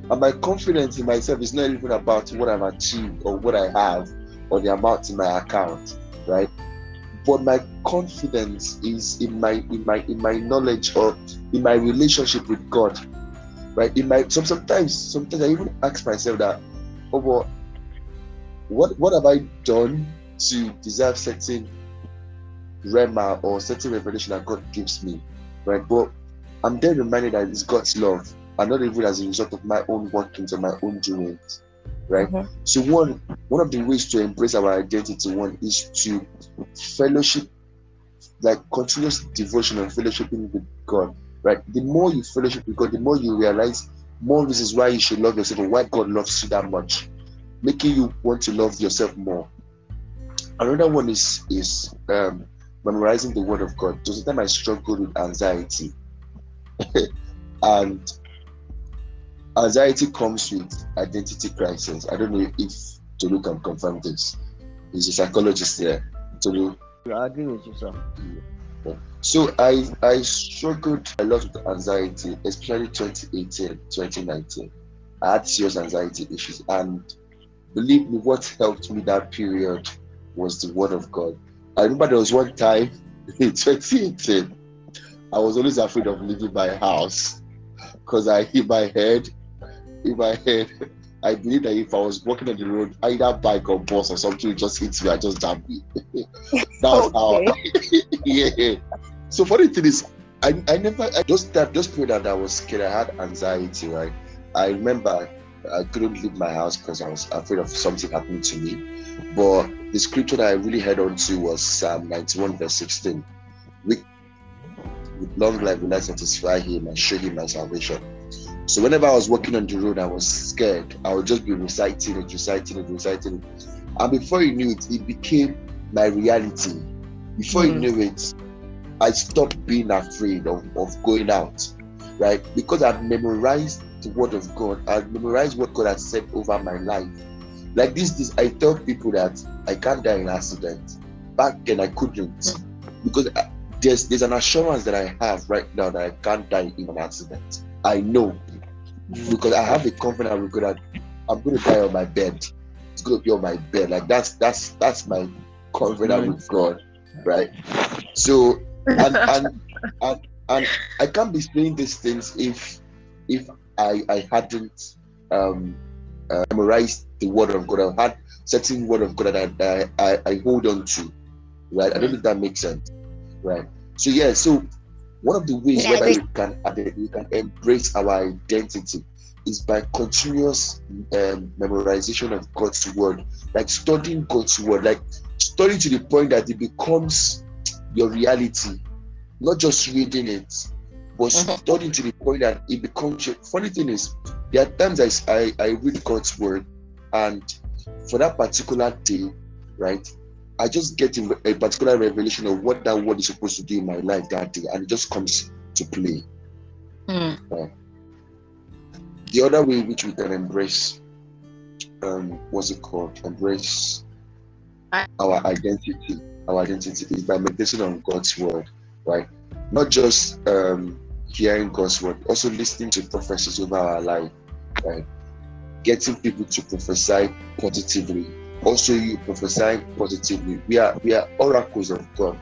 and my confidence in myself is not even about what I've achieved or what I have or the amount in my account, right? but my confidence is in my in my in my knowledge or in my relationship with God. Right? In my some, sometimes sometimes I even ask myself that, oh well, what what have I done to deserve certain rhema or certain revelation that God gives me? Right? But I'm then reminded that it's God's love and not even as a result of my own workings or my own doings right? Mhm. So one one of the ways to embrace our identity one is to fellowship, like continuous devotion and fellowshipping with God, right? The more you fellowship with God, the more you realize more reasons why you should love yourself and why God loves you that much, making you want to love yourself more. Another one is is um, memorizing the Word of God. There was a time I struggled with anxiety, [LAUGHS] and anxiety comes with identity crisis. I don't know if Tolu can confirm this. He's a psychologist there. Tolu. I agree with you, sir. So I I struggled a lot with anxiety, especially 2018, 2019. I had serious anxiety issues, and believe me, what helped me that period was the word of God. I remember there was one time [LAUGHS] in 2018, I was always afraid of leaving my house because I hit my head. In my head, I believe that if I was walking on the road, either bike or bus or something just hits me, [LAUGHS] I just jump me. that was how. yeah. So funny thing is, I, I never I just that just period that I was scared. I had anxiety, right? I remember I couldn't leave my house because I was afraid of something happening to me. But the scripture that I really held on to was Psalm 91, verse 16. With, with long life will I satisfy him and show him my salvation. So whenever I was walking on the road, I was scared. I would just be reciting it, reciting it, reciting it. And before you knew it, it became my reality. Before you Mhm. knew it, I stopped being afraid of, of going out, right? Because I've memorized the word of God. i memorized what God has said over my life. Like this, this I tell people that I can't die in an accident. Back then I couldn't because I- there's there's an assurance that I have right now that I can't die in an accident. I know because I have a confidence with God that I'm going to die on my bed. It's going to be on my bed. Like that's that's that's my confidence with God, right? So and and and, and I can't be saying these things if if I I hadn't um uh, memorized the word of God. I've had certain word of God that I I, I hold on to, right? I don't think that makes sense, right? So yeah, so one of the ways Yeah, I whether think- we can we can embrace our identity is by continuous um, memorization of God's word, like studying God's word, like studying to the point that it becomes your reality, not just reading it, but Mhm. studying to the point that it becomes your. Funny thing is, there are times I I read God's word, and for that particular day, right, I just get a, particular revelation of what that word is supposed to do in my life that day, and it just comes to play. Hmm. The other way which we can embrace, um, what's it called? Embrace I- our identity. Our identity is by meditation on God's word, right? Not just um, hearing God's word, also listening to prophecies over our life, right? Getting people to prophesy positively. Also, you prophesying positively. We are we are oracles of God.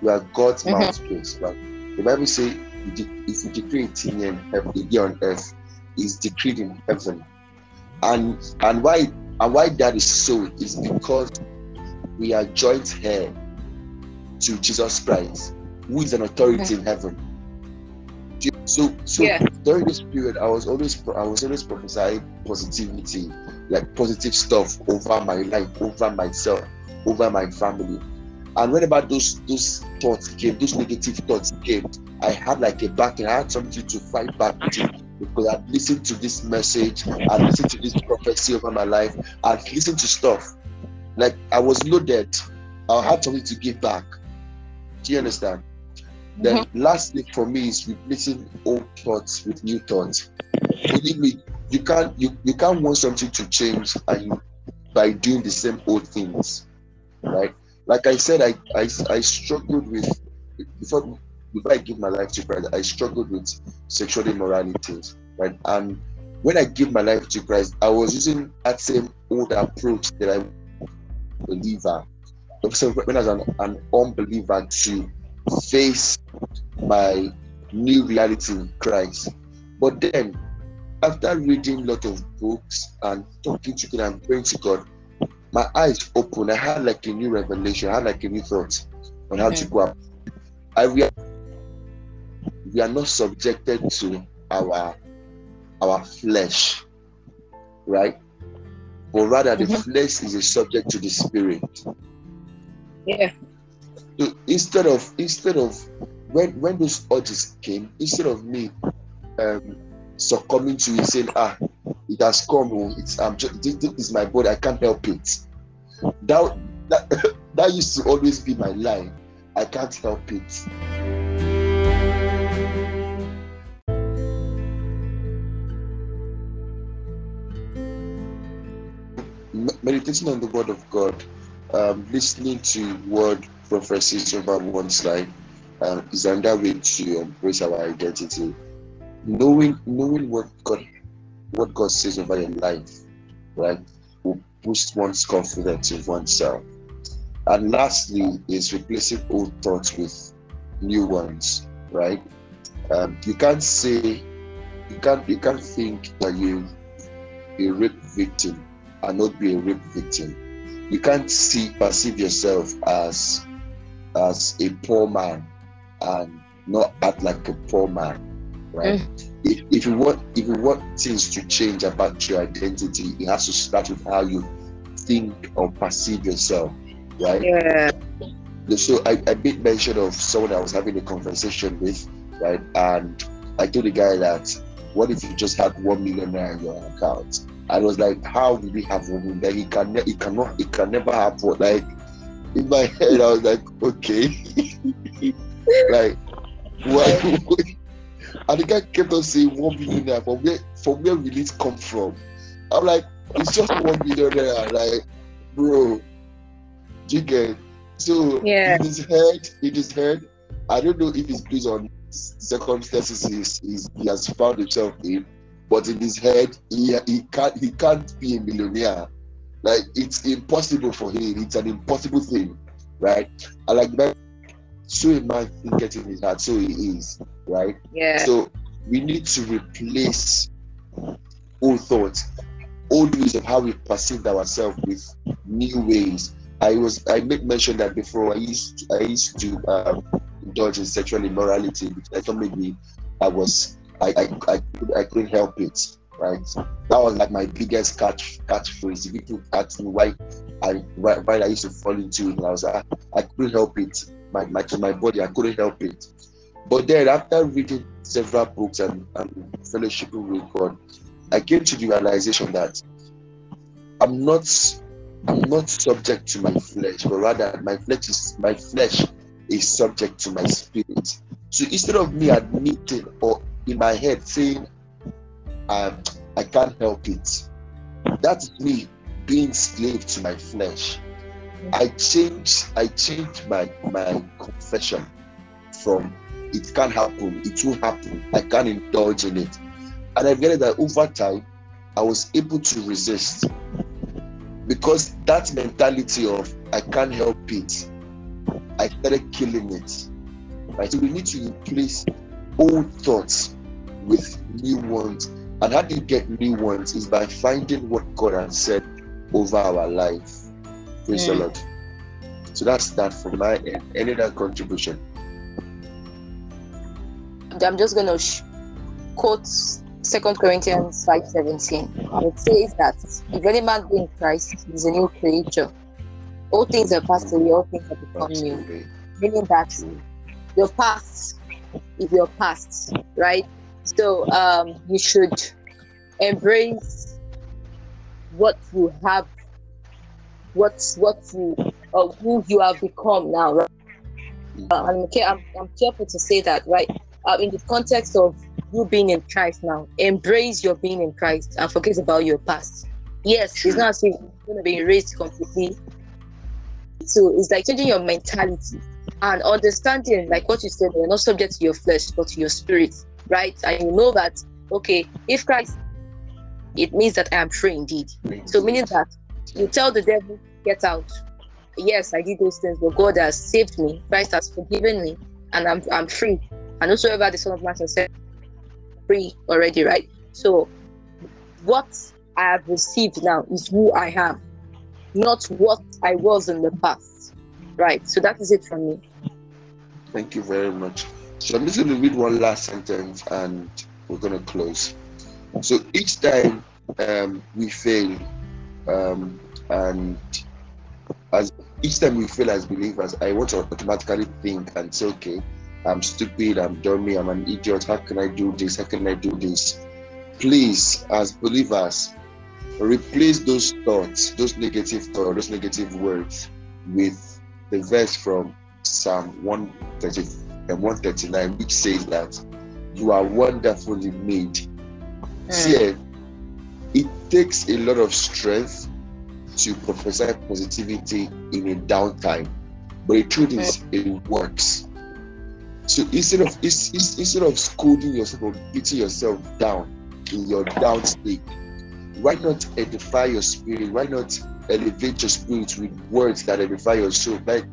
We are God's Mhm. mouthpiece. Right? The Bible says, if you decree thing in heaven, here on earth, is decreed in heaven. And and why and why that is so is because we are joint heir to Jesus Christ, who is an authority in heaven. So so Yeah. during this period, I was always I was always prophesying positivity, like positive stuff over my life, over myself, over my family. And whenever those those thoughts came, those negative thoughts came, I had like a backing. I had something to fight back with because I'd listened to this message, I'd listened to this prophecy over my life, I'd listened to stuff. Like I was loaded. I had something to give back. Do you understand? Then mm-hmm. lastly for me is replacing old thoughts with new thoughts. Believe me, you can't you, you can't want something to change and by doing the same old things. Right? Like I said, I I, I struggled with before before I give my life to Christ, I struggled with sexual immoralities, right? And when I give my life to Christ, I was using that same old approach that I believer. So when I was an, an unbeliever to face my new reality in Christ. But then after reading a lot of books and talking to God and praying to God, my eyes opened. I had like a new revelation, I had like a new thought on how to go up. I realized we are not subjected to our our flesh, right? But rather the Mhm. flesh is a subject to the spirit. Yeah. So instead of instead of when when those urges came, instead of me um succumbing to it, saying, ah, it has come, oh, it's I'm just this, this is my body, I can't help it. That that [LAUGHS] that used to always be my line. I can't help it. Me- Meditating on the word of God, um, listening to word prophecies over one's life um, is another way to embrace our identity. Knowing knowing what God what God says over your life, right, will boost one's confidence in oneself. And lastly, is replacing old thoughts with new ones, right? Um, you can't say you can't you can't think that you a rape victim and not be a rape victim. You can't see perceive yourself as as a poor man and not act like a poor man, right? Mm. If, if you want if you want things to change about your identity, it has to start with how you think or perceive yourself, right? Yeah. So I, I made mention of someone I was having a conversation with, right? And I told the guy that what if you just had one million naira in your account? I was like, how will we have one million? Like, it can it cannot it can never happen. Like in my head, I was like, okay, [LAUGHS] like why [LAUGHS] And the guy kept on saying one million naira. From where from where will it come from? I'm like, it's just one million naira. Like, bro, do you get? So Yeah. in his head, in his head, I don't know if it's based on circumstances he's, he's, he has found himself in, but in his head, he, he can't he can't be a millionaire. Like it's impossible for him. It's an impossible thing, right? I like that, so a man thinketh in his heart, so he is, right? Yeah. So we need to replace old thoughts, old ways of how we perceived ourselves with new ways. I was I made mention that before. I used to, I used to um, indulge in sexual immorality because I thought maybe I was I I, I, could, I couldn't help it. Right, that was like my biggest catch catchphrase. If people ask me why I why, why I used to fall into it, I was I, I couldn't help it. My, my my body, I couldn't help it. But then after reading several books and, and fellowshipping with God, I came to the realization that I'm not I'm not subject to my flesh, but rather my flesh is my flesh is subject to my spirit. So instead of me admitting or in my head saying um, I can't help it, that's me being slave to my flesh. I changed I changed my my confession from it can't happen, it won't happen, I can't indulge in it. And I've realized that over time I was able to resist because that mentality of I can't help it, I started killing it. Right? So we need to replace old thoughts with new ones. And how do you get new ones is by finding what God has said over our life. Praise the Mm. Lord. So that's that from my end. Any other contribution? I'm just going to sh- quote Second Corinthians five seventeen. It says that if any man be in Christ, he is a new creature. All things are passed away, all things have become new. Meaning that your past is your past, right? So um, you should embrace what you have, what what you or who you have become now. Right? Uh, and okay, I'm, I'm careful to say that, right? Uh, in the context of you being in Christ now, embrace your being in Christ and forget about your past. Yes, it's not as going to be erased completely. So it's like changing your mentality and understanding, like what you said, you're not subject to your flesh, but to your spirit, right? And you know that, okay, if Christ, it means that I am free indeed. So meaning that you tell the devil, get out. Yes, I did those things, but God has saved me. Christ has forgiven me, and I'm I'm free. And whosoever the Son of Man said, free already, right? So what I have received now is who I am, not what I was in the past. Right. So that is it from me. Thank you very much. So I'm just going to read one last sentence and we're going to close. So each time um, we fail, um, and as each time we fail as believers, I want to automatically think and say, okay, I'm stupid, I'm dummy, I'm an idiot. How can I do this? How can I do this? Please, as believers, replace those thoughts, those negative thoughts, those negative words with the verse from Psalm 130 and 139, which says that you are wonderfully made. See, eh, it takes a lot of strength to prophesy positivity in a downtime, but the truth is, it works. So instead of ins- ins- instead of scolding yourself or beating yourself down in your down state, why not edify your spirit? Why not elevate your spirit with words that edify your soul? Like,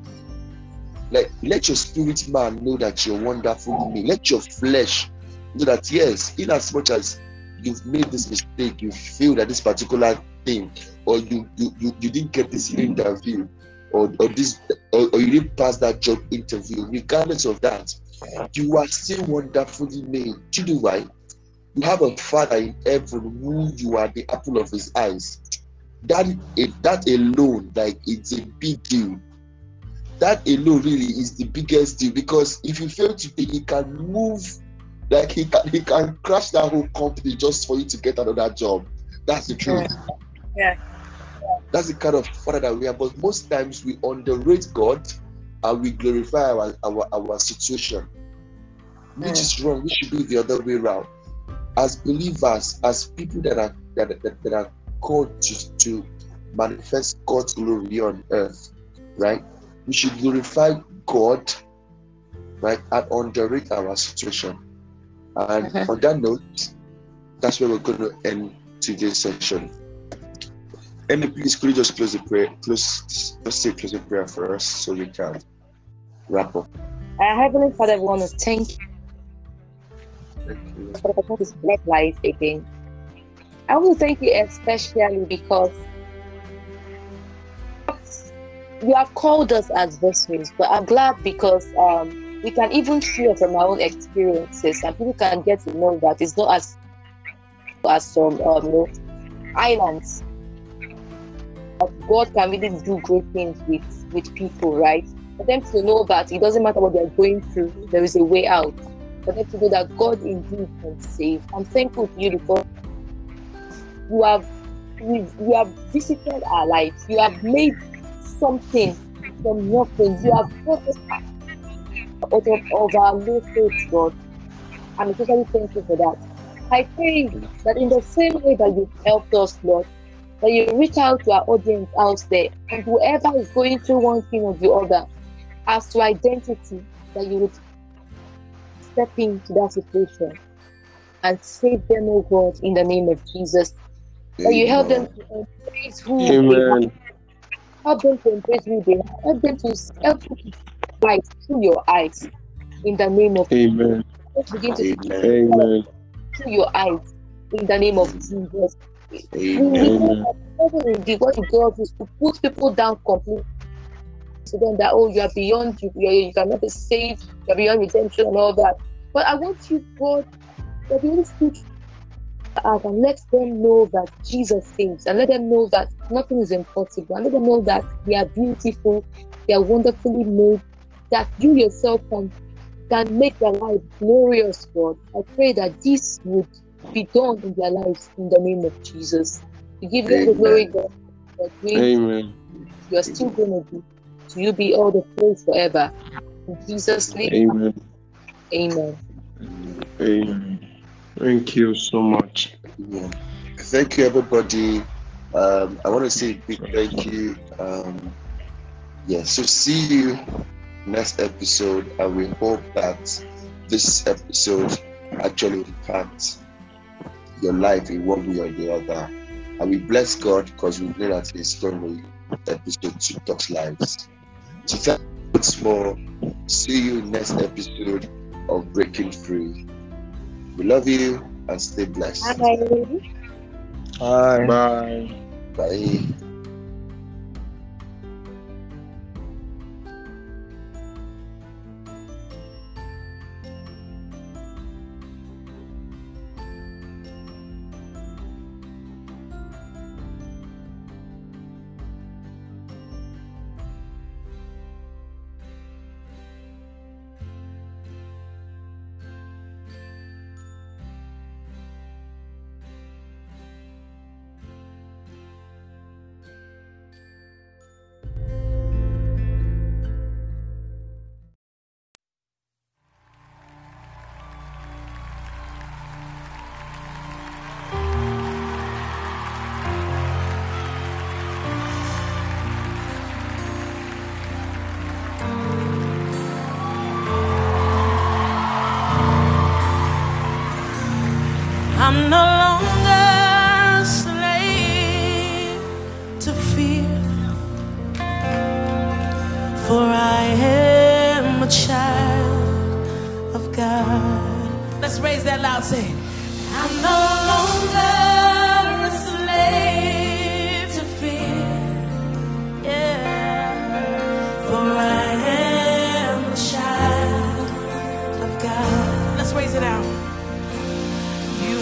like let your spirit man know that you're wonderful made. Let your flesh know that yes, in as much as you've made this mistake, you feel that this particular thing, or you you, you, you didn't get this interview, or, or this or, or you didn't pass that job interview, regardless of that, you are still wonderfully made. Do you know why? You have a father in heaven who you are the apple of his eyes. That that alone, like it's a big deal. That alone really is the biggest deal because if you fail to pay, he can move like he can he can crash that whole company just for you to get another job. That's the truth. Yeah. That's the kind of father that we are. But most times we underrate God and we glorify our our, our situation. which is wrong, We should be the other way around. As believers, as people that are that, that, that are called to, to manifest God's glory on earth, right? We should glorify God, right, and underrate our situation. And Mhm. on that note, that's where we're going to end today's session. Any, please, could you just close the prayer? Close, just say closing prayer for us so we can wrap up. Our Heavenly Father, we want to thank you Thank you. for the life again. I want to thank you especially because you have called us as vessels, but I'm glad because um, we can even share from our own experiences and people can get to know that it's not as as some um, you know, islands. God can really do great things with, with people, right? For them to know that it doesn't matter what they're going through, there is a way out for them to know that God indeed can save. I'm thankful to you because you have you have visited our lives. You have made something from nothing. You have us out of, low faith, God. I'm especially thankful for that. I pray that in the same way that you've helped us, Lord, that you reach out to our audience out there, and whoever is going through one thing or the other, as to identity, that you would step into that situation and save them, oh God, in the name of Jesus. That you help them to embrace who they are. Help them to embrace who they are. Help them to help see light through your eyes. In the name of Amen. Let's begin to Amen. Through your eyes. In the name of Jesus. Amen. Indeed, what God is to put people down completely. To them that oh you are beyond you, you, you cannot be saved, you are beyond redemption and all that. But I want you, God, that you will out and let them know that Jesus saves, and let them know that nothing is impossible, and let them know that they are beautiful, they are wonderfully made, that you yourself can can make their life glorious, God. I pray that this would be done in their lives in the name of Jesus. We give them the glory, God. Amen. you are still going to be. To you be all the praise forever. In Jesus' name, Amen. amen. Amen. Thank you so much. Yeah. Thank you, everybody. Um, I want to say big thank you. Um, yeah, so see you next episode, and we hope that this episode actually impacts your life in one way or the other. And we bless God because we know that it's going to episode to touch lives. So once more. See you next episode of Breaking Free. We love you and stay blessed. Bye. Bye. Bye. Bye.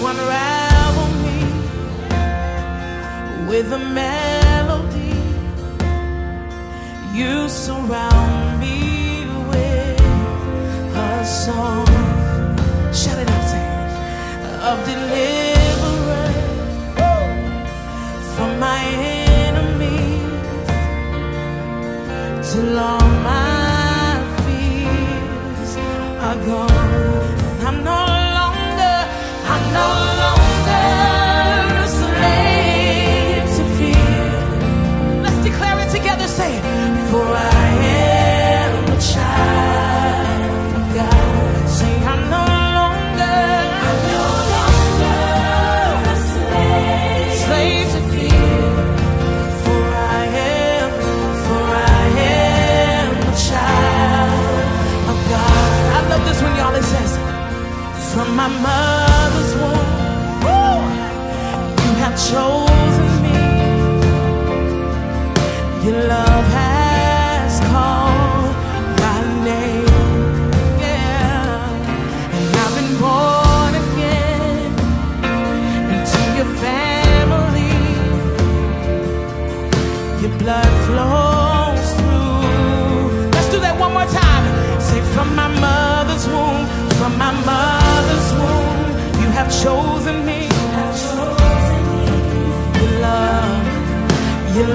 Unravel me with a melody. You surround me with a song. Shout it out, say. Of deliverance from my enemies till all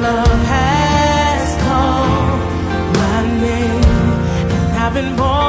love has called my name, and I've been born